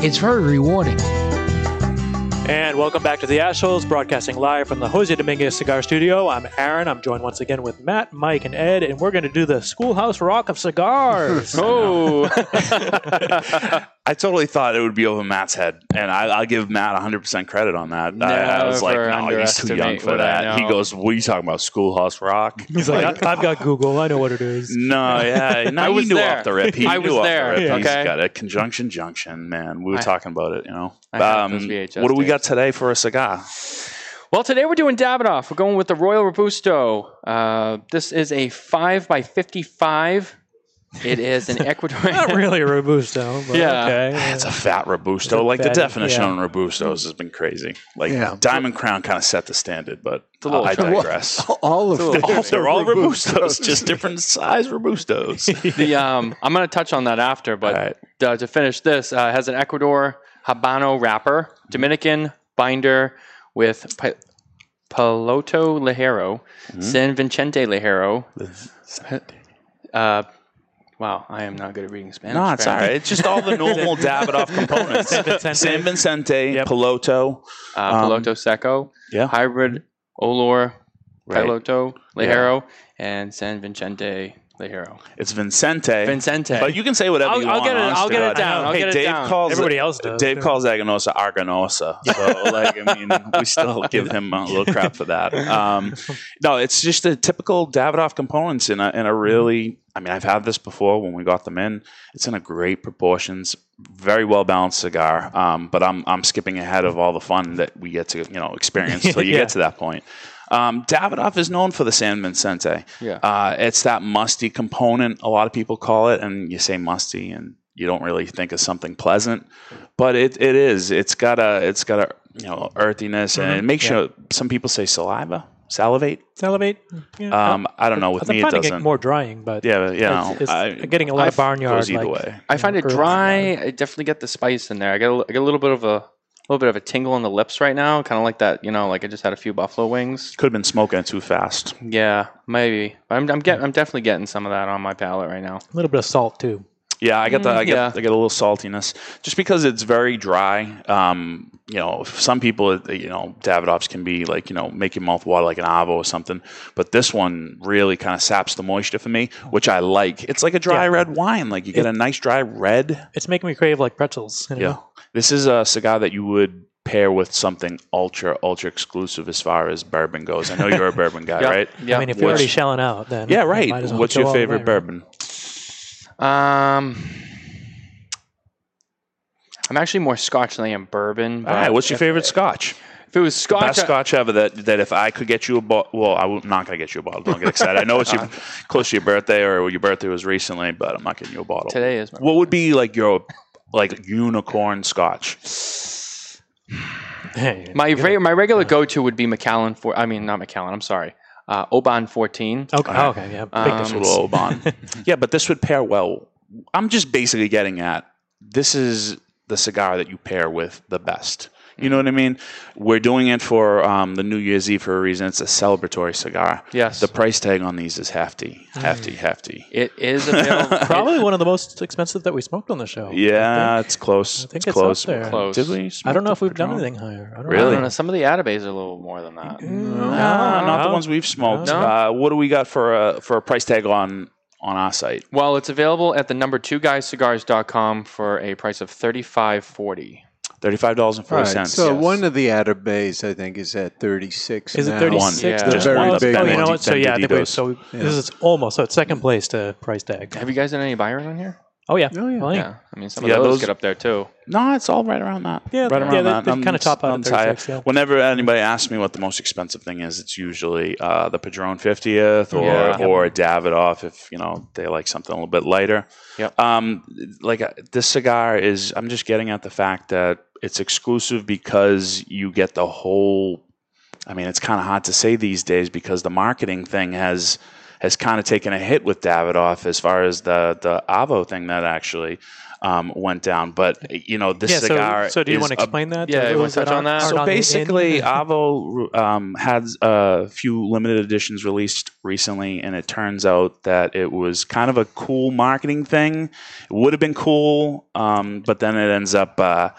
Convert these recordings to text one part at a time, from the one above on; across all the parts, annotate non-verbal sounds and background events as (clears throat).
It's very rewarding. And welcome back to the Ashholes, broadcasting live from the Jose Dominguez Cigar Studio. I'm Aaron. I'm joined once again with Matt, Mike, and Ed, and we're going to do the Schoolhouse Rock of Cigars. (laughs) Oh, (laughs) I totally thought it would be over Matt's head, and I, I'll give Matt 100% credit on that. I, I was like, Never no, he's too young for that. He goes, what are you talking about, Schoolhouse Rock? (laughs) He's like, I, I've got Google. I know what it is. No, yeah, no, I he was knew there. off the rip. He I knew was off there, the rip. He's okay? got a conjunction junction, man. We were I- talking about it, you know. I have those um, VHS what do we got tapes. today for a cigar? well, today we're doing Davidoff. We're going with the Royal Robusto. Uh, this is a five by fifty-five. It is an (laughs) Ecuador. Not really a Robusto, but Yeah. okay. It's a fat Robusto. A like the definition yeah. on Robustos has been crazy. Like Yeah. Diamond Crown kind of set the standard, but a little I digress. All of It's a them. little- Oh, they're all Robustos, (laughs) just different size Robustos. (laughs) the um, I'm going to touch on that after, but All right. uh, to finish this, uh, it has an Ecuador Habano wrapper, Dominican binder with Pi- Piloto Ligero, Mm-hmm. San Vicente Ligero. Uh, wow, I am not good at reading Spanish. No, it's all It's just all the normal (laughs) Davidoff components. San Vicente. San Vicente, Yep. Piloto. Uh, Um, Piloto Seco, Yeah. Hybrid Olor, Right. Piloto Ligero, and San Vicente Ligero. It's Vincente. Vincente. But you can say whatever I'll- you I'll want. get it- I'll get it down, I'll hey, get it Dave down. calls Everybody else does, Dave too. calls Aganorsa Arganosa. (laughs) So, like, I mean, we still give him a little crap for that. Um, no, it's just the typical Davidoff components in a, in a really. I mean, I've had this before when we got them in. It's in a great proportions, very well balanced cigar. Um, but I'm I'm skipping ahead of all the fun that we get to you know experience (laughs) till you Yeah. get to that point. Um, Davidoff is known for the San Vicente. Yeah. Uh, it's that musty component. A lot of people call it, and you say musty, and you don't really think of something pleasant, but it, it is. It's got a it's got a you know earthiness, and it makes Yeah. you. Some people say saliva, salivate. Salivate. Yeah. Um, I don't know. With I'm me, it doesn't. it more drying, but yeah, you know, it's, it's I, getting a lot of I've- barnyard. goes either like, way. I find it dry. I definitely get the spice in there. I get a, I get a little bit of a little bit of a tingle in the lips right now, kind of like that. You know, like I just had a few buffalo wings. Could have been smoking it too fast. Yeah, maybe. I'm I'm get I'm definitely getting some of that on my palate right now. A little bit of salt too. Yeah, I get the I get yeah. I get a little saltiness just because it's very dry. Um, you know, some people, you know, Davidoffs can be like you know make your mouth water like an avo or something, but this one really kind of saps the moisture for me, which I like. It's like a dry Yeah. red wine. Like you get a nice dry red. It's making me crave like pretzels. You know? Yeah, this is a cigar that you would pair with something ultra ultra exclusive as far as bourbon goes. I know you're a bourbon guy, (laughs) Yeah. right? Yeah. I mean, if you're What's- already shelling out, then Yeah, you right. might as well What's your favorite way. bourbon? Um, I'm actually more Scotch than I am bourbon. All right, what's your if- favorite Scotch? If it was Scotch, best I- scotch ever that, that if I could get you a bottle, well, I'm not going to get you a bottle. Don't get excited. I know it's your, close to your birthday or your birthday was recently, but I'm not getting you a bottle. today is my What would be like your like unicorn scotch? Hey, (sighs) My re- my regular go to would be Macallan for. I mean, not Macallan. I'm sorry. Uh, Oban 14. okay, Alright. okay, yeah, big Um, This little Oban. yeah, but this would pair well. I'm just basically getting at this is the cigar that you pair with the best. You know what I mean? We're doing it for um, the New Year's Eve for a reason. It's a celebratory cigar. Yes. The price tag on these is hefty, hefty, hefty. It is (laughs) available. Probably one of the most expensive that we smoked on the show. Yeah, it's close. I think it's, it's close. up there. Close. Did we? I don't know if we've done anything higher. I don't I Really? don't know. Some of the Atabeys are a little more than that. No, not the ones we've smoked. No? Uh, what do we got for a for a price tag on on our site? Well, it's available at the number two guyscigars.com for a price of thirty five forty. Thirty five dollars and All forty right, so yes. one of the Atabeys, I think, is at 36 Is it 36? Yeah. The Just very oh, big oh, you know one. what? So yeah, I think we, Bandiditos. so this is almost so it's second place to price tag. Have you guys done any Byron on here? Oh yeah. Oh, yeah. Yeah, I mean some of Yeah, those, those- get up there too. No, it's all right around that. Yeah, right around they- that. they I'm kinda top out on at yeah. Whenever anybody asks me what the most expensive thing is, it's usually uh, the Padron 50th or Yeah. or a Davidoff if you know they like something a little bit lighter. Yeah. Um, like uh, this cigar is, I'm just getting at the fact that it's exclusive because you get the whole. I mean, it's kind of hard to say these days because the marketing thing has has kind of taken a hit with Davidoff as far as the the Avo thing that actually um, went down. But you know, this yeah. cigar. So, so do you want to a explain that? to Yeah, you wanna touch on that? so basically, Avo um, had a few limited editions released recently, and it turns out that it was kind of a cool marketing thing. It would have been cool, um, but then it ends up uh,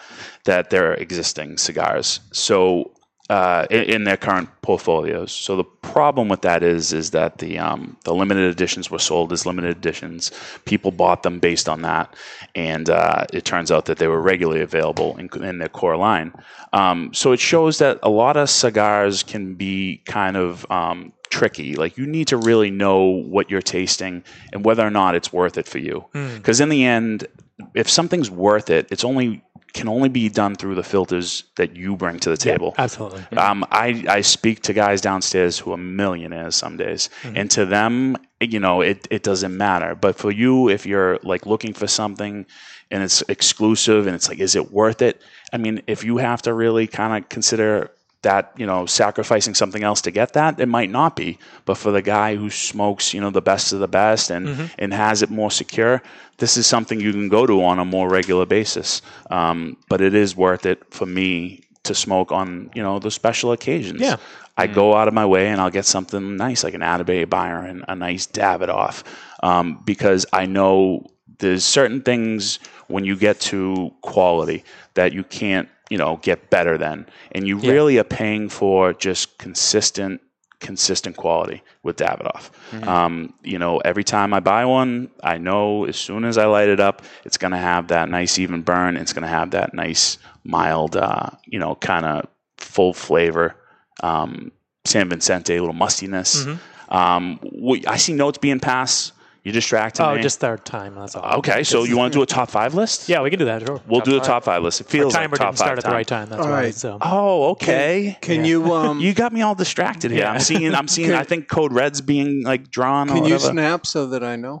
that they're existing cigars. So. Uh, in, in their current portfolios. So the problem with that is is that the um, the limited editions were sold as limited editions. People bought them based on that, and uh, it turns out that they were regularly available in, in their core line. Um, so it shows that a lot of cigars can be kind of um, tricky. Like you need to really know what you're tasting and whether or not it's worth it for you. Because in the end, if something's worth it, it's only can only be done through the filters that you bring to the table. Absolutely. Um, I, I speak to guys downstairs who are millionaires some days, and to them, you know, it, it doesn't matter. But for you, if you're like looking for something and it's exclusive and it's like, is it worth it? I mean, if you have to really kind of consider that, you know, sacrificing something else to get that, it might not be. But for the guy who smokes, you know, the best of the best and, and has it more secure, this is something you can go to on a more regular basis. Um, but it is worth it for me to smoke on, you know, the special occasions. Yeah. I go out of my way and I'll get something nice, like an Atabey Byron, a nice Davidoff, um, because I know there's certain things when you get to quality that you can't, you know, get better than, and you Yeah. really are paying for just consistent, consistent quality with Davidoff. Um, you know, every time I buy one, I know as soon as I light it up, it's going to have that nice even burn. It's going to have that nice mild, uh, you know, kind of full flavor um, San Vicente, a little mustiness. Mm-hmm. Um, we, I see notes being passed. You're distracting Oh, me. just our time. That's all. okay. So you want to do a top five list? Yeah, we can do that. Sure. we'll do a top five list. It Our feels timer like top didn't start five at the time. right time. That's All why. right. So Oh, okay. Can you um (laughs) You got me all distracted here. Yeah. I'm seeing. I'm seeing. (laughs) Can- I think code red's being like drawn. or can you snap so that I know?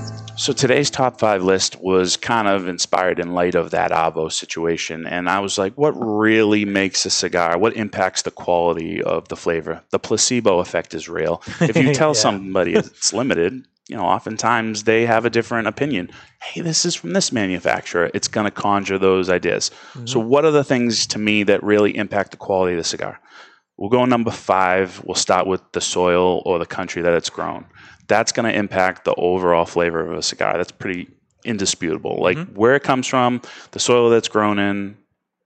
So today's top five list was kind of inspired in light of that Avo situation, and I was like, what really makes a cigar? What impacts the quality of the flavor? The placebo effect is real. If you (laughs) tell Yeah. somebody it's limited, you know, oftentimes they have a different opinion. Hey, this is from this manufacturer. It's going to conjure those ideas. So, mm-hmm. what are the things to me that really impact the quality of the cigar? We'll go number five. We'll start with the soil or the country that it's grown. That's going to impact the overall flavor of a cigar. That's pretty indisputable. Like mm-hmm. where it comes from, the soil that's grown in,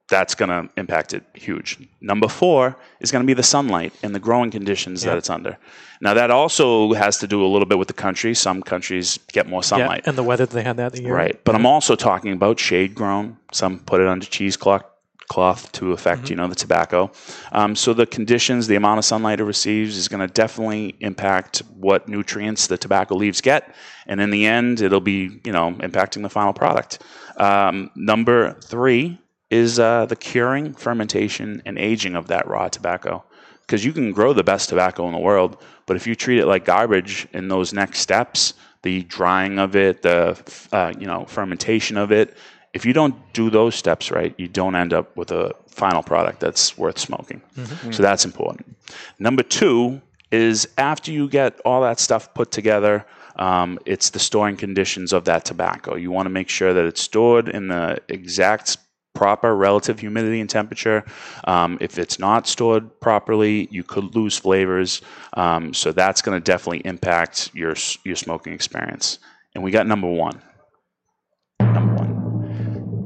that's going to impact it huge. Number four is going to be the sunlight and the growing conditions that it's under. Now, that also has to do a little bit with the country. Some countries get more yeah, sunlight. and the weather that they had that year. Right. But I'm also talking about shade grown. Some put it under cheesecloth cloth to affect, you know, the tobacco. Um, so the conditions, the amount of sunlight it receives is going to definitely impact what nutrients the tobacco leaves get. And in the end, it'll be, you know, impacting the final product. Um, number three is uh, the curing, fermentation, and aging of that raw tobacco. Because you can grow the best tobacco in the world, but if you treat it like garbage in those next steps, the drying of it, the uh, you know fermentation of it, if you don't do those steps right, you don't end up with a final product that's worth smoking. So that's important. Number two is after you get all that stuff put together, um, it's the storing conditions of that tobacco. You want to make sure that it's stored in the exact proper relative humidity and temperature. Um, if it's not stored properly, you could lose flavors. Um, so that's going to definitely impact your your smoking experience. And we got number one.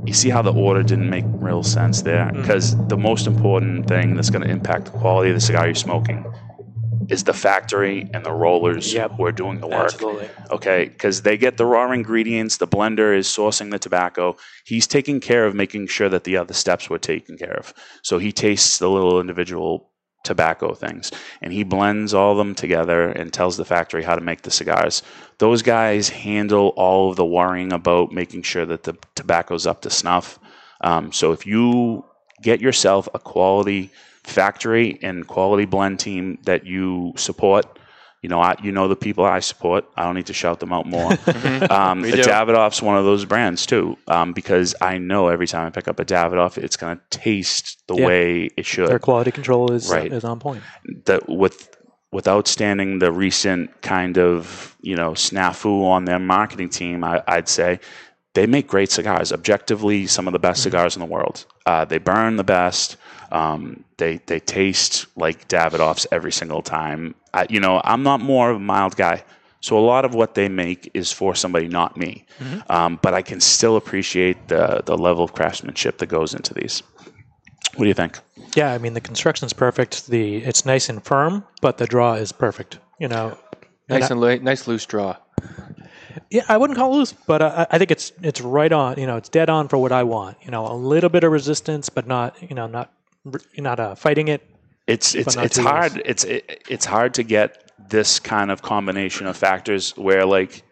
You see how the order didn't make real sense there? Mm-hmm. Because the most important thing that's going to impact the quality of the cigar you're smoking is the factory and the rollers Yep. who are doing the work. Absolutely. Okay, because they get the raw ingredients, the blender is sourcing the tobacco. He's taking care of making sure that the other steps were taken care of. So he tastes the little individual tobacco things and he blends all of them together and tells the factory how to make the cigars. Those guys handle all of the worrying about making sure that the tobacco's up to snuff. Um, so if you get yourself a quality factory and quality blend team that you support, you know, I, you know the people I support. I don't need to shout them out more. (laughs) um, We the do. Davidoff's one of those brands too, um, because I know every time I pick up a Davidoff, it's going to taste the Yeah. way it should Their quality control is Right. is on point. that with withoutstanding the recent kind of you know snafu on their marketing team, I, I'd say they make great cigars. Objectively, some of the best cigars in the world. Uh, they burn the best. Um, they they taste like Davidoffs every single time. I, you know, I'm not more of a mild guy. So a lot of what they make is for somebody, not me. Um, but I can still appreciate the the level of craftsmanship that goes into these. What do you think? Yeah, I mean the construction's perfect. The it's nice and firm, but the draw is perfect. You know, Nice I- and lo- nice loose draw. Yeah, I wouldn't call it loose, but I, I think it's it's right on. You know, it's dead on for what I want. You know, a little bit of resistance, but not you know not not uh, fighting it. it's it's it's hard loose. it's it, it's hard to get this kind of combination of factors where like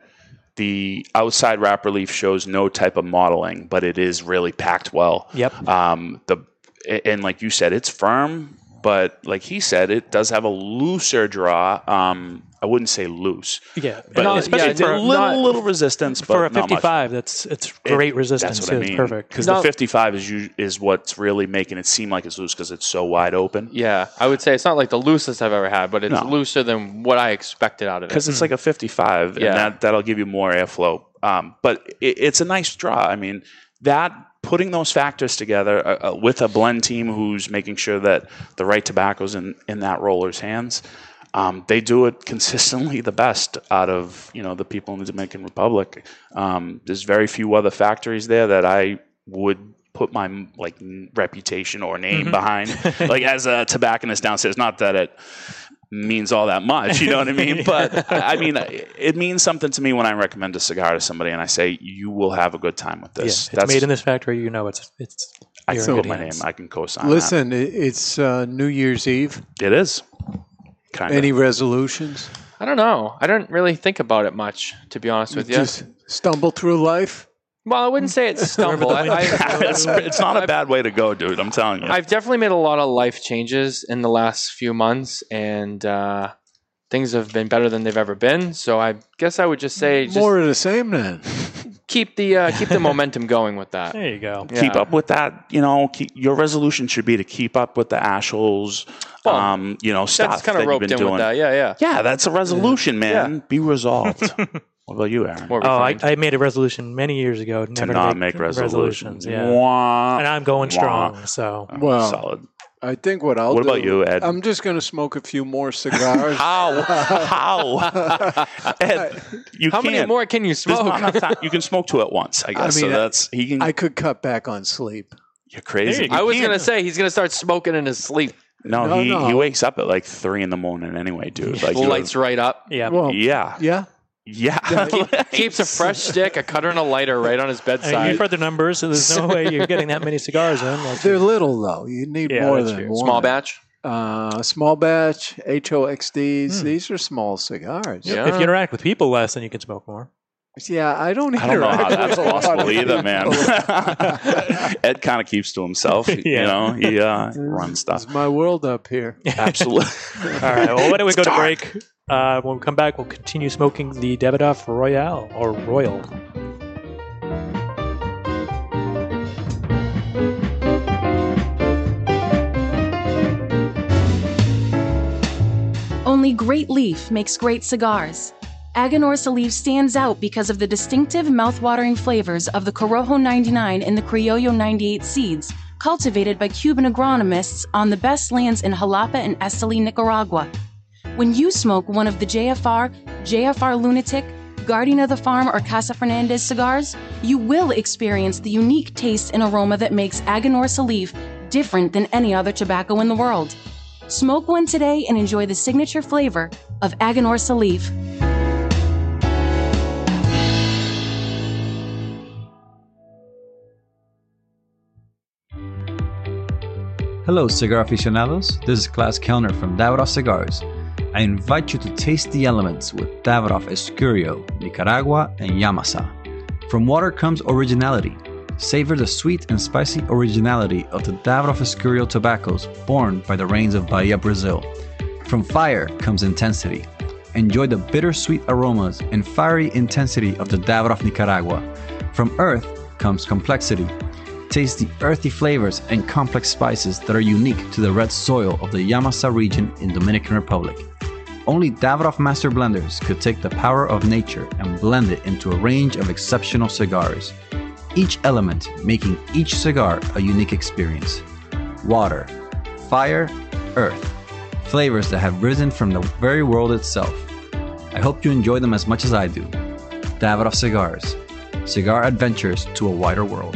the outside wrap relief shows no type of modeling but it is really packed well Yep. um the and like you said it's firm but like he said it does have a looser draw um i wouldn't say loose Yeah, but and it- especially it's a little not- little resistance for a but not much. 55. That's it's It- great resistance. That's what too. I mean. It's perfect. Because the 55 is u- is what's really making it seem like it's loose because it's so wide open. Yeah, I would say it's not like the loosest I've ever had, but it's No. looser than what I expected out of it. because it's like a 55 Yeah. and that, that'll give you more airflow um, but it, it's a nice draw i mean that putting those factors together uh, uh, with a blend team who's making sure that the right tobacco's in, in that roller's hands um, they do it consistently the best out of you know the people in the dominican republic. Um, there's very few other factories there that i would put my like reputation or name behind. (laughs) Like as a tobacconist downstairs not that it means all that much. You know what I mean? (laughs) But I I mean, it means something to me when I recommend a cigar to somebody and I say you will have a good time with Yeah, this. it's made in this factory. You know, it's it's. I can put my name. I can co-sign. Listen, i- it's uh, New Year's Eve. it is kind of. Any resolutions? I don't know. I don't really think about it much, to be honest with you. Just stumble through life. Well, I wouldn't say it's (laughs) stumble. I, I, it's, it's not a bad way to go, dude. I'm telling you. I've definitely made a lot of life changes in the last few months, and uh, things have been better than they've ever been. So I guess I would just say just More of the same then. (laughs) keep the uh, keep the momentum going with that. There you go. keep up with that. You know, keep, your resolution should be to keep up with the Ashholes. Well, um, you know, stuff That's kind of you've roped in doing. with that. Yeah, yeah. Yeah, that's a resolution, man. Be resolved. (laughs) what about you, Aaron? More Oh, I. I made a resolution many years ago to not to make resolutions. Yeah, Wah, and I'm going wah. strong. So Well, solid. I think what I'll What do. about you, Ed? I'm just going to smoke a few more cigars. (laughs) How? How? (laughs) Ed, you How many can't. more can you smoke? not enough time. You can smoke two at once, I guess. I mean, so that's he can. I could cut back on sleep. you're crazy. You. I was gonna say he's gonna start smoking in his sleep. No, No, he, no. he wakes up at like three in the morning anyway, dude. Like Lights right up. yeah, Well, Yeah, yeah. Yeah. (laughs) Keeps a fresh stick, a cutter, and a lighter right on his I mean, bedside. you've heard the numbers, so there's no way you're getting that many cigars in. Like, They're little though. You need Yeah, more than true. one. Small batch. Uh, small batch, HOXDs. These are small cigars. Yeah. if you interact with people less, then you can smoke more. Yeah, I don't I don't know how that's with a lot possible either, man. (laughs) Ed kind of keeps to himself. (laughs) You know, he uh, runs stuff. It's my world up here. Absolutely. All right. Well, why don't we go to break? Uh, when we come back, we'll continue smoking the Davidoff Royale or Royal. Only Great Leaf makes great cigars. Aganorsa Leaf stands out because of the distinctive mouthwatering flavors of the Corojo 99 and the Criollo 98 seeds, cultivated by Cuban agronomists on the best lands in Jalapa and Esteli, Nicaragua. When you smoke one of the JFR, JFR Lunatic, Guardian of the Farm, or Casa Fernandez cigars, you will experience the unique taste and aroma that makes Aganorsa Leaf different than any other tobacco in the world. Smoke one today and enjoy the signature flavor of Aganorsa Leaf. Hello, cigar aficionados. This is Klaus Kellner from Davidoff Cigars. I invite you to taste the elements with Davidoff Escurio, Nicaragua, and Yamasa. From water comes originality. Savor the sweet and spicy originality of the Davidoff Escurio tobaccos born by the rains of Bahia, Brazil. From fire comes intensity. Enjoy the bittersweet aromas and fiery intensity of the Davidoff Nicaragua. From earth comes complexity. Taste the earthy flavors and complex spices that are unique to the red soil of the Yamasa region in Dominican Republic. Only Davidoff Master Blenders could take the power of nature and blend it into a range of exceptional cigars. Each element making each cigar a unique experience. Water, fire, earth. Flavors that have risen from the very world itself. I hope you enjoy them as much as I do. Davidoff Cigars. Cigar adventures to a wider world.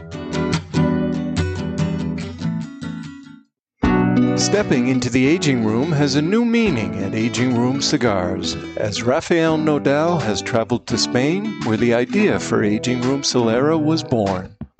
Stepping into the aging room has a new meaning at Aging Room Cigars, as Rafael Nodal has traveled to Spain, where the idea for Aging Room Solera was born.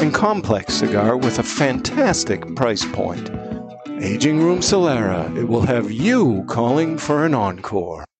and complex cigar with a fantastic price point. Aging Room Solera, it will have you calling for an encore.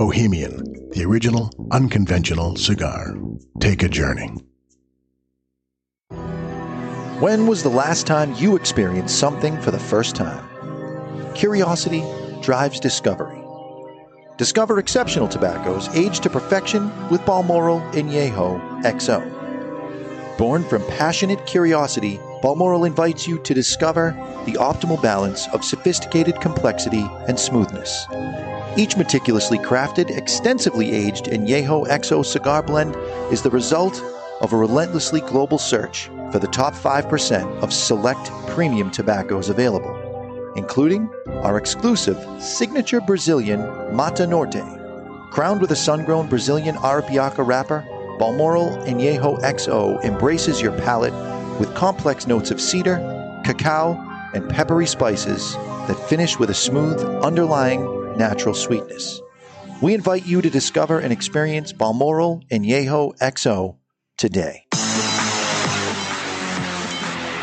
Bohemian, the original, unconventional cigar. Take a journey. When was the last time you experienced something for the first time? Curiosity drives discovery. Discover exceptional tobaccos aged to perfection with Balmoral Añejo XO. Born from passionate curiosity, Balmoral invites you to discover the optimal balance of sophisticated complexity and smoothness. Each meticulously crafted, extensively aged Añejo XO cigar blend is the result of a relentlessly global search for the top 5% of select premium tobaccos available, including our exclusive signature Brazilian Mata Norte. Crowned with a sun grown Brazilian Arapiraca wrapper, Balmoral Añejo XO embraces your palate with complex notes of cedar, cacao, and peppery spices that finish with a smooth, underlying natural sweetness. We invite you to discover and experience Balmoral Añejo XO today.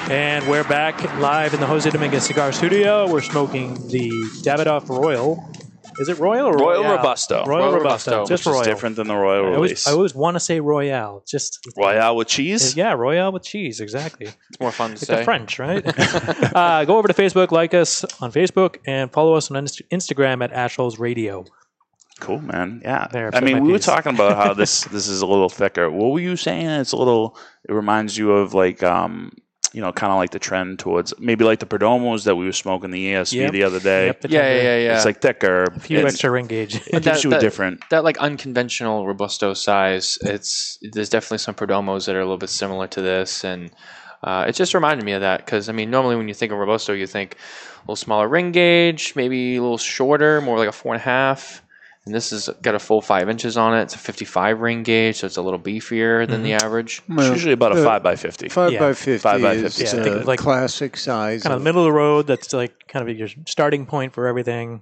And we're back live in the Jose Dominguez Cigar Studio. We're smoking the Davidoff Royal Is it Royal or Royal Royale? Robusto. Royal, Royal Robusto. Robusto, Just which Royal. is different than the Royal I release. always, I always want to say Royale. Just Royale with cheese. Yeah, Royale with cheese. Exactly. It's more fun to Like say. the French, right? (laughs) (laughs) uh, go over to Facebook, like us on Facebook, and follow us on Instagram at Ashholes Radio. Cool, man. Yeah. There, I mean, my we were talking about how this (laughs) this is a little thicker. What were you saying? It's a little. It reminds you of like, um, you know, kind of like the trend towards maybe like the Perdomos that we were smoking the ESV Yep. the other day. Yep, the Yeah, tender. yeah, yeah. It's like thicker. A few It's- extra ring gauge. It gives you a different. that like unconventional robusto size. It's there's definitely some Perdomos that are a little bit similar to this, and uh, it just reminded me of that because I mean normally when you think of robusto, you think a little smaller ring gauge, maybe a little shorter, more like a four and a half. And this has got a full five inches on it. It's a 55 ring gauge, so it's a little beefier than the average. It's usually about a uh, five by fifty. Five Yeah. by fifty Five by is 50. Yeah, I think like- classic size. kind of the middle of the road. That's like kind of your starting point for everything.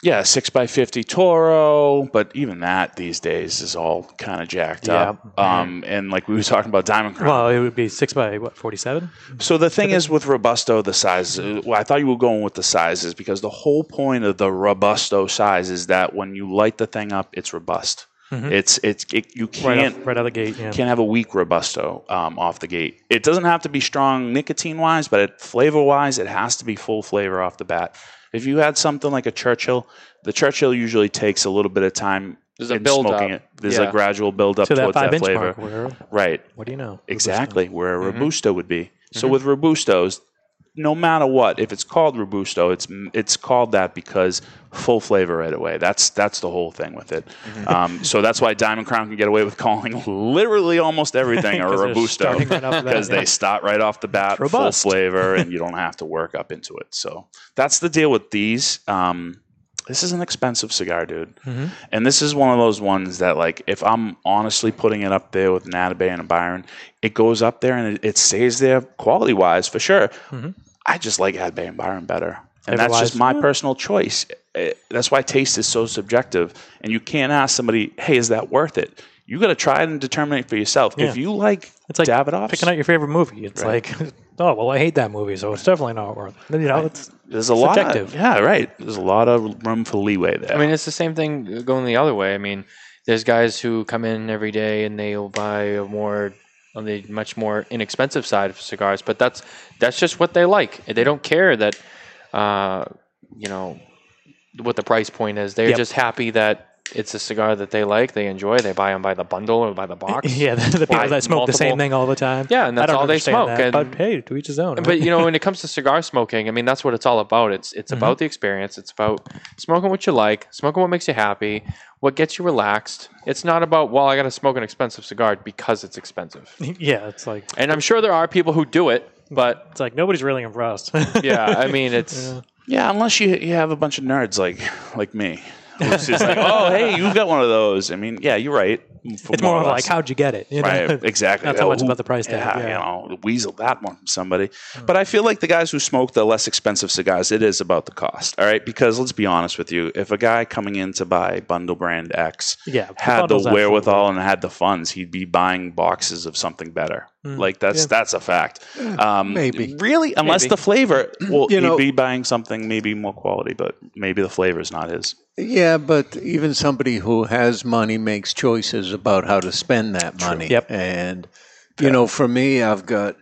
Yeah, six by fifty Toro, but even that these days is all kind of jacked Yeah. up. Um, and like we were talking about Diamond Crown. Well, it would be six by what forty-seven. So the thing is with Robusto, the size. Well, I thought you were going with the sizes because the whole point of the Robusto size is that when you light the thing up, it's robust. Mhm. It's it's it, you Right, can't off, right out of the gate. Yeah. can't have a weak Robusto um, off the gate. It doesn't have to be strong nicotine wise, but it, flavor wise, it has to be full flavor off the bat. If you had something like a Churchill, the Churchill usually takes a little bit of time There's a build smoking up. it. There's Yeah. a gradual build up to that towards that, five-inch flavor. mark. Where, Right. what do you know? Exactly, where a Mhm. robusto would be. So with robustos, no matter what, if it's called robusto, it's it's called that because full flavor right away. That's that's the whole thing with it. Um, so that's why Diamond Crown can get away with calling (laughs) literally almost everything a (laughs) robusto right because yeah. they start right off the bat, full flavor, (laughs) and you don't have to work up into it. So that's the deal with these. Um, this is an expensive cigar, dude. Mhm. And this is one of those ones that, like, if I'm honestly putting it up there with an Atabey and a Byron, it goes up there and it, it stays there quality wise for sure. Mhm. I just like Atabey and Byron better. And Flavor-wise, that's just my yeah. personal choice. Eh, That's why taste is so subjective. And you can't ask somebody, hey, is that worth it? You got to try it and determine it for yourself. Yeah. If you like, It's like Davidoffs, picking out your favorite movie. It's Right. like, (laughs) oh well, I hate that movie, so it's definitely not worth. it. You know, it's there's a lot. subjective. Of, yeah, right. There's a lot of room for leeway there. I mean, it's the same thing going the other way. I mean, there's guys who come in every day and they'll buy a more on the much more inexpensive side of cigars, but that's that's just what they like. They don't care that uh, you know what the price point is. They're Yep. just happy that it's a cigar that they like, they enjoy. They buy them by the bundle or by the box. (laughs) yeah, the, the people that smoke the same thing all the time. Yeah, and that's all they smoke. that, and- but hey, to each his own. right? But you know, when it comes to cigar smoking, I mean, that's what it's all about. It's it's Mm-hmm. about the experience. It's about smoking what you like, smoking what makes you happy, what gets you relaxed. It's not about well, I got to smoke an expensive cigar because it's expensive. (laughs) yeah, it's like And I'm sure there are people who do it, but it's like nobody's really impressed. yeah, I (laughs) mean, it's Yeah. Yeah, unless you you have a bunch of nerds like like me. Who's just like, oh, hey, you've got one of those. I mean, yeah, you're right. for it's more or of like how'd you get it? You know? Right, exactly. Not so Oh, much who- about the price tag. Yeah, Yeah, you know, weasel that one from somebody. But I feel like the guys who smoke the less expensive cigars, it is about the cost. All right, because let's be honest with you, if a guy coming in to buy Bundle Brand X Yeah, had the bundle's absolutely- wherewithal and had the funds, he'd be buying boxes of something better. Mm, Like that's yeah. that's a fact. Um, maybe. really, unless Maybe. the flavor, well, You he'd know- be buying something maybe more quality, but maybe the flavor is not his. Yeah, but even somebody who has money makes choices about how to spend that money. Yep. And, you know, for me, I've got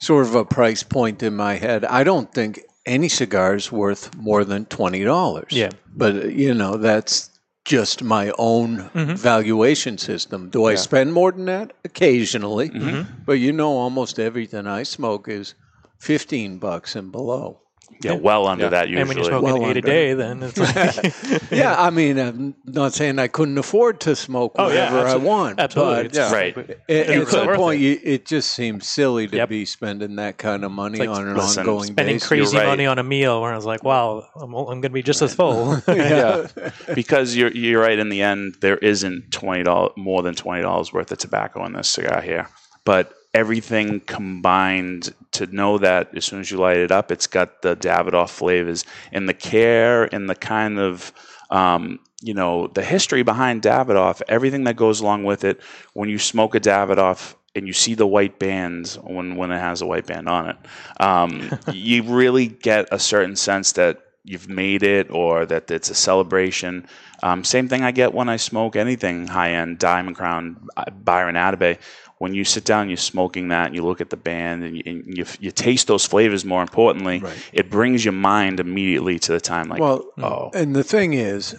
sort of a price point in my head. I don't think any cigar is worth more than $20. Yeah. But, you know, that's just my own Mhm. valuation system. Do I Yeah. spend more than that? Occasionally. Mm-hmm. But, you know, almost everything I smoke is 15 bucks and below. Yeah, well under Yeah. that usually. and when you're smoking Well eight a day, then it's (laughs) like yeah, I mean, I'm not saying I couldn't afford to smoke Oh, yeah, whatever I want. absolutely. But Yeah. Right. at, it's at some point, it. you, it just seems silly to Yep. be spending that kind of money like, on an listen, ongoing spending basis. crazy right. money on a meal, where I was like, wow, I'm, I'm going to be just as full. (laughs) (laughs) yeah. because you're you're right. In the end, there isn't twenty dollars more than twenty dollars worth of tobacco in this cigar here. But everything combined to know that as soon as you light it up, it's got the Davidoff flavors and the care and the kind of um, you know the history behind Davidoff. Everything that goes along with it. When you smoke a Davidoff. And you see the white bands when, when it has a white band on it. Um, (laughs) you really get a certain sense that you've made it or that it's a celebration. Um, same thing I get when I smoke anything high end, Diamond Crown, uh, Byron Atabey. When you sit down, you're smoking that, and you look at the band, and you, and you, you taste those flavors. More importantly, it brings your mind immediately to the time. Like, well, oh, and the thing is,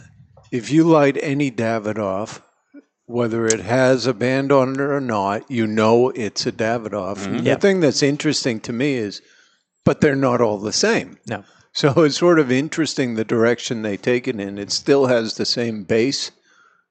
if you light any Davidoff, whether it has a band on it or not, you know it's a Davidoff. Mm-hmm. Mhm. The Yeah. thing that's interesting to me is, but they're not all the same. No. So it's sort of interesting the direction they take it in. It still has the same base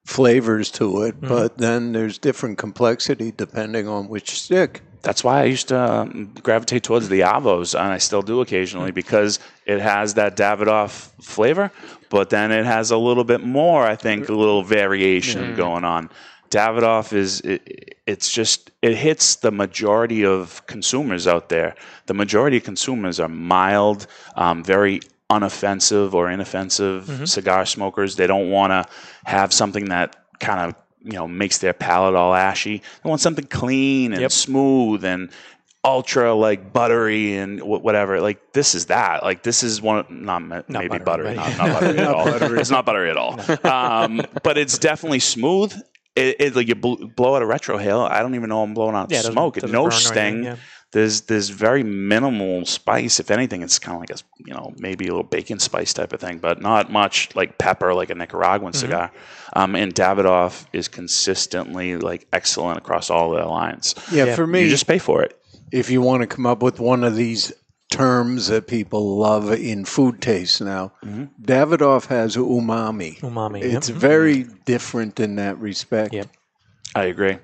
flavors to it, Mhm. but then there's different complexity depending on which stick. That's why I used to um, gravitate towards the Avos, and I still do occasionally because it has that Davidoff flavor, but then it has a little bit more, I think, a little variation Mhm. going on. Davidoff is it, it's just it hits the majority of consumers out there. The majority of consumers are mild, um, very unoffensive or inoffensive Mhm. cigar smokers. They don't want to have something that kind of you know makes their palate all ashy. They want something clean and Yep. smooth and ultra like buttery and wh- whatever. Like this is that. Like this is one. of- Not, ma- maybe buttery. buttery? Not, not buttery at (laughs) Not all. buttery. It's not buttery at all. (laughs) Um, but it's definitely smooth. It, it like you bl- blow out a retrohale. I don't even know I'm blowing out Yeah, doesn't- smoke. It doesn't no or anything, sting. yeah. There's there's very minimal spice. If anything, it's kind of like a you know maybe a little bacon spice type of thing, but not much like pepper like a Nicaraguan Mhm. cigar. Um, and Davidoff is consistently like excellent across all their lines. Yeah, for me, you just pay for it. If you want to come up with one of these terms that people love in food taste now, Davidoff has umami. Umami. It's yep. very different in that respect. Yep. I agree.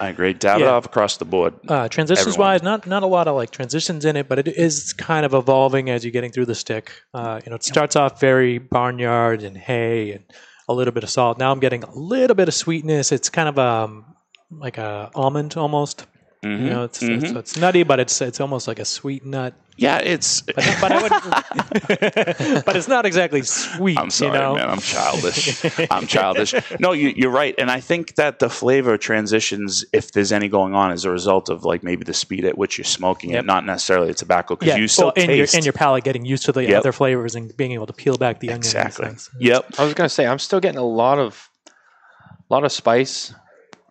I agree. Davidoff across the board. Uh, transitions Everyone. wise, not not a lot of like transitions in it, but it is kind of evolving as you're getting through the stick. Uh, you know, it starts off very barnyard and hay and a little bit of salt. Now I'm getting a little bit of sweetness. It's kind of um like a almond almost. Mhm. You know, it's, Mhm. it's it's nutty, but it's it's almost like a sweet nut. Yeah, it's. But, (laughs) but I wouldn't. (laughs) but it's not exactly sweet. I'm sorry, you know? man. I'm childish. I'm childish. No, you, you're right, and I think that the flavor transitions, if there's any going on, as a result of like maybe the speed at which you're smoking Yep. it, not necessarily the tobacco, because Yeah, you still well, and your taste. and your palate getting used to the Yep. other flavors and being able to peel back the onion. and Exactly. things. Yep. I was gonna say I'm still getting a lot of, a lot of spice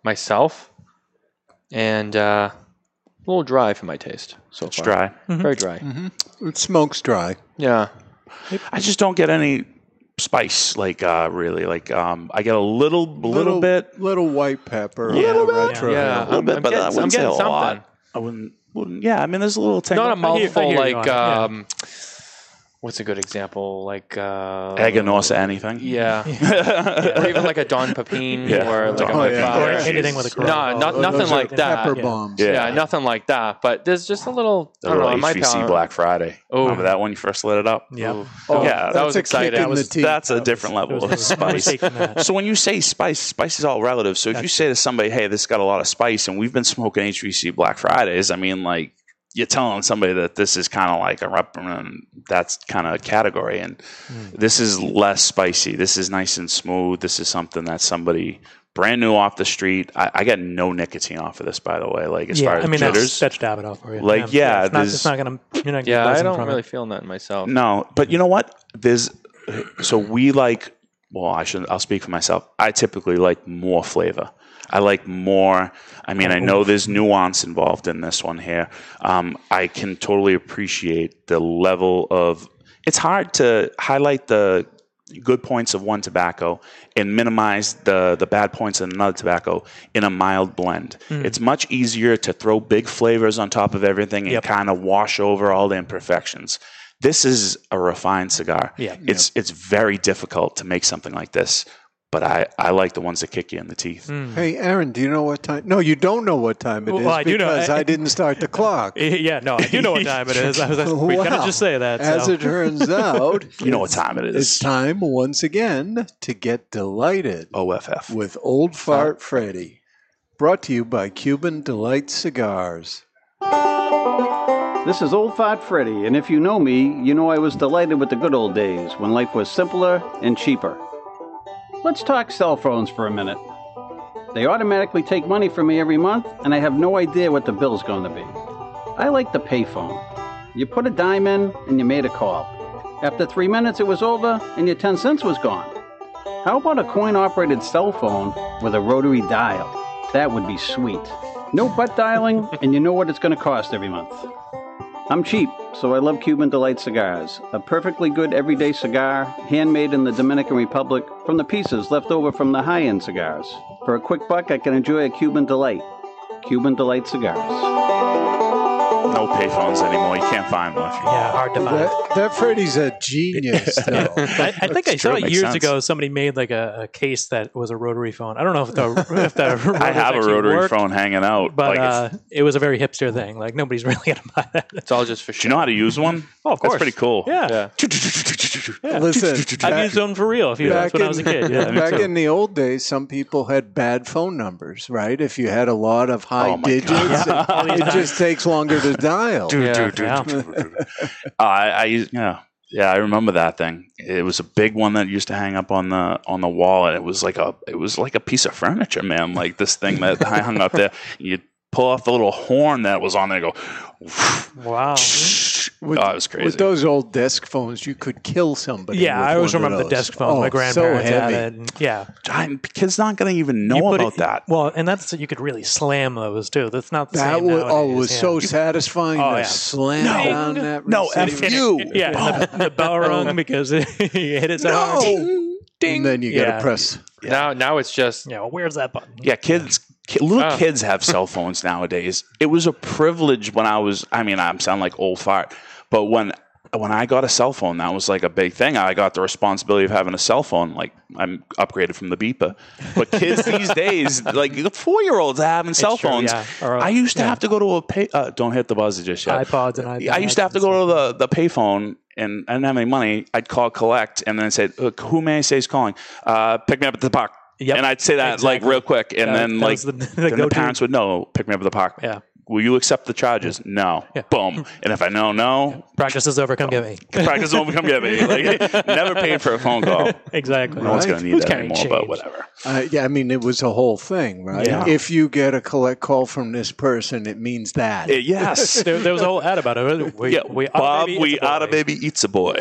myself, and uh, a little dry for my taste so It's far. dry. Mm-hmm. Very dry. It smokes dry. Yeah. I just don't get any spice, like uh, really. Like um, I get a little, little, bit, little white pepper, Yeah, a little yeah, retro. yeah. a little I'm- bit, I'm but getting- I I'm wouldn't say a getting something. lot. I wouldn't, wouldn't. Yeah, I mean, there's a little tangle. Not a mouthful like on it, yeah. What's a good example? Like uh, Aganorsa, anything? Yeah. (laughs) (laughs) or even like a Don Pepin Yeah. or like Oh, a yeah. Father. Or anything with a No, Corojo. not, Oh, nothing like that. Pepper Yeah. bombs. Yeah. Yeah, nothing like that. But there's just a little. The I don't know. little my HVC palate- Black Friday. Oh. Remember that when you first lit it up? Yeah. Ooh. Oh, yeah, that was exciting. That was- That's a different level of was- it was spice. So when you say spice, spice is all relative. So if you say to somebody, "Hey, this got a lot of spice," and we've been smoking HVC Black Fridays, I mean, like you're telling somebody that this is kind of like a rep, um, that's kind of a category, and this is less spicy. This is nice and smooth. This is something that somebody brand new off the street. I, I get no nicotine off of this, by the way. Like as yeah, far as I mean jitters, that's that's Davidoff for you. Like, yeah, it's not, it's not gonna. You're not gonna Yeah, I buzzing don't really It. feel that myself. No, but you know what? There's so we like. Well, I should. I'll speak for myself. I typically like more flavor. I like more. I mean, I know there's nuance involved in this one here. Um, I can totally appreciate the level of. It's hard to highlight the good points of one tobacco and minimize the the bad points of another tobacco in a mild blend. Mm. It's much easier to throw big flavors on top of everything and Yep. kind of wash over all the imperfections. This is a refined cigar. Yeah. It's it's very difficult to make something like this, but I, I like the ones that kick you in the teeth. Mm. Hey, Aaron, do you know what time? No, you don't know what time it is Well, I do know. because I, didn't start the (laughs) clock. Yeah, no, I do know what time it is. I was we couldn't Well, just say that. As so. it turns (laughs) out, You know what time it it's time once again to get delighted OFF. with Old Fart Freddy. Brought to you by Cuban Delight Cigars. This is Old Fart Freddy, and if you know me, you know I was delighted with the good old days when life was simpler and cheaper. Let's talk cell phones for a minute. They automatically take money from me every month, and I have no idea what the bill's going to be. I like the payphone. You put a dime in, and you made a call. After three minutes, it was over and your 10 cents was gone. How about a coin operated cell phone with a rotary dial? That would be sweet. No butt dialing, and you know what it's going to cost every month. I'm cheap, so I love Cuban Delight cigars. A perfectly good everyday cigar, handmade in the Dominican Republic from the pieces left over from the high end cigars. For a quick buck, I can enjoy a Cuban Delight. Cuban Delight cigars. No payphones anymore. You can't find one. Yeah, hard to find. That, that Freddie's a genius, (laughs) though. I, I think I It's true, saw it years sense. ago somebody made like a, a case that was a rotary phone. I don't know if the if the (laughs) (laughs) I have a rotary worked, phone hanging out. but like uh, it was a very hipster thing. Like nobody's really gonna buy that. It's all just for do you know how to use one? Oh, of course. That's pretty cool. Yeah, Yeah. yeah. Listen, I've used one for real. If you back when I was a in- kid, yeah. Back in the old days, some people had bad phone numbers, right? If you had a lot of high Oh digits, it, it just takes longer to dial. Dude, Yeah. dude, dude, Yeah. dude, dude, dude. Uh, I, I use- yeah, yeah, I remember that thing. It was a big one that used to hang up on the on the wall, and it was like a it was like a piece of furniture, man. Like this thing that I (laughs) hung up there. You pull off the little horn that was on there, and go. Wow. (laughs) oh, it was crazy. With those old desk phones, you could kill somebody. Yeah, with I always one remember the desk phone. Oh, My so grandparents had heavy. it. and- yeah, I- kids not going to even know about it- that. Well, and that's you could really slam those too. That's not the That same was, oh, it was yeah. so satisfying Oh, to yeah. slam No. down that No, receiver. F you. Yeah, and the, (laughs) the bell rung because (laughs) you hit it so Ding. And then you got to Yeah. press. Now, now it's just Yeah, well, where's that button? Yeah, kids, ki- little Ah. kids have cell (laughs) phones nowadays. It was a privilege when I was. I mean, I'm sound like old fart, but when when I got a cell phone, that was like a big thing. I got the responsibility of having a cell phone. Like I'm upgraded from the beeper, but kids (laughs) these days, like the four year olds, having cell true, phones. yeah. Or, I used to yeah. have to go to a pay. Uh, don't hit the buzzer just yet. iPods and iPads. I used to have to go to the, the payphone and I didn't have any money. I'd call collect and then say, who may I say is calling? Uh, pick me up at the park. Yep. And I'd say that like real quick. And That- then like the- (laughs) the then the parents would know, pick me up at the park. Yeah. Will you accept the charges? No. Yeah. Boom. And if I know no, Practice is over. Come get me. (laughs) practice won't come get me. Like (laughs) never paid for a phone call. exactly. No one's gonna need Who's that carrying anymore, but whatever. Uh, yeah, I mean, it was a whole thing, right? Yeah. If you get a collect call from this person, it means that. Eh, yes. (laughs) There, there was a whole ad about it. We, yeah, we Bob, baby, we it's oughta baby eats a boy.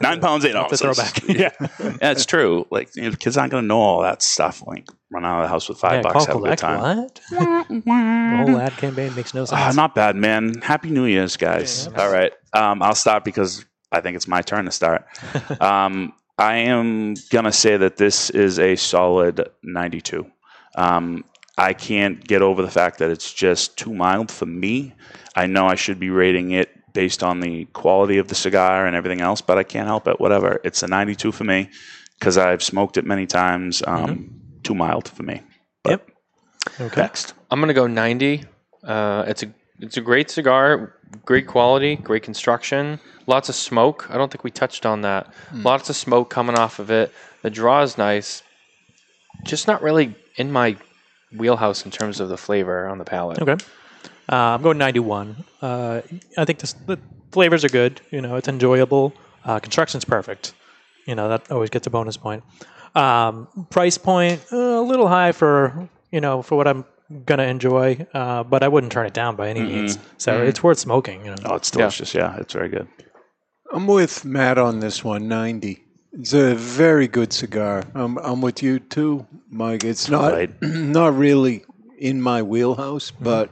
Nine pounds eight ounces. throwback. yeah, yeah, it's true. Like you know, kids aren't gonna know all that stuff. Like run out of the house with five Yeah, bucks, call have a good time. What? The whole ad campaign makes no sense. Ah, not bad, man. Happy New Year's, guys. All right, um, I'll start because I think it's my turn to start. (laughs) um, I am gonna say that this is a solid ninety-two. Um, I can't get over the fact that it's just too mild for me. I know I should be rating it based on the quality of the cigar and everything else, but I can't help it. Whatever. It's a 92 for me because I've smoked it many times. Um, Too mild for me. But okay. next. I'm gonna go 90. Uh, it's a it's a great cigar, great quality, great construction, lots of smoke. I don't think we touched on that. Lots of smoke coming off of it. The draw is nice. Just not really in my wheelhouse in terms of the flavor on the palate. Okay. Uh, I'm going 91. Uh, I think this, the flavors are good. You know, it's enjoyable. Uh, construction's perfect. You know, that always gets a bonus point. Um, price point uh, a little high for you know for what I'm gonna enjoy, uh, but I wouldn't turn it down by any mm-hmm. means. So mm-hmm. it's worth smoking. You know. Oh, it's delicious. Yeah, it's very good. I'm with Matt on this one, 90. It's a very good cigar. I'm, I'm with you too, Mike. It's not Right. (clears throat) not really in my wheelhouse, mm-hmm. but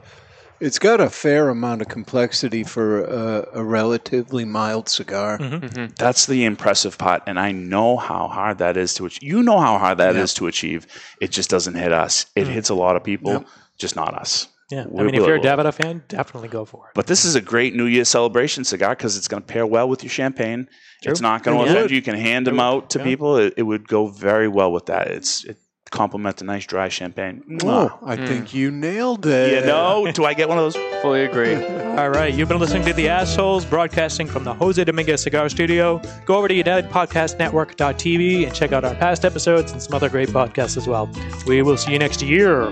it's got a fair amount of complexity for a, a relatively mild cigar. Mm-hmm. Mm-hmm. Mm-hmm. That's the impressive part, and I know how hard that is to achieve. You know how hard that is to achieve. It just doesn't hit us. It hits a lot of people, just not us. Yeah, I We're- mean, if you're a we're- Davidoff fan, definitely go for it. But this is a great New Year celebration cigar because it's going to pair well with your champagne. It's not going to Yeah. offend you. You can hand them out to Yeah. people. It, it would go very well with that. It's it complement a nice dry champagne. Oh, Mwah. I think you nailed it. You know, do I get one of those? (laughs) Fully agree. All right, you've been listening to The Ash Holes, broadcasting from the Jose Dominguez Cigar Studio. Go over to UnitedPodcastNetwork.tv and check out our past episodes and some other great podcasts as well. We will see you next year.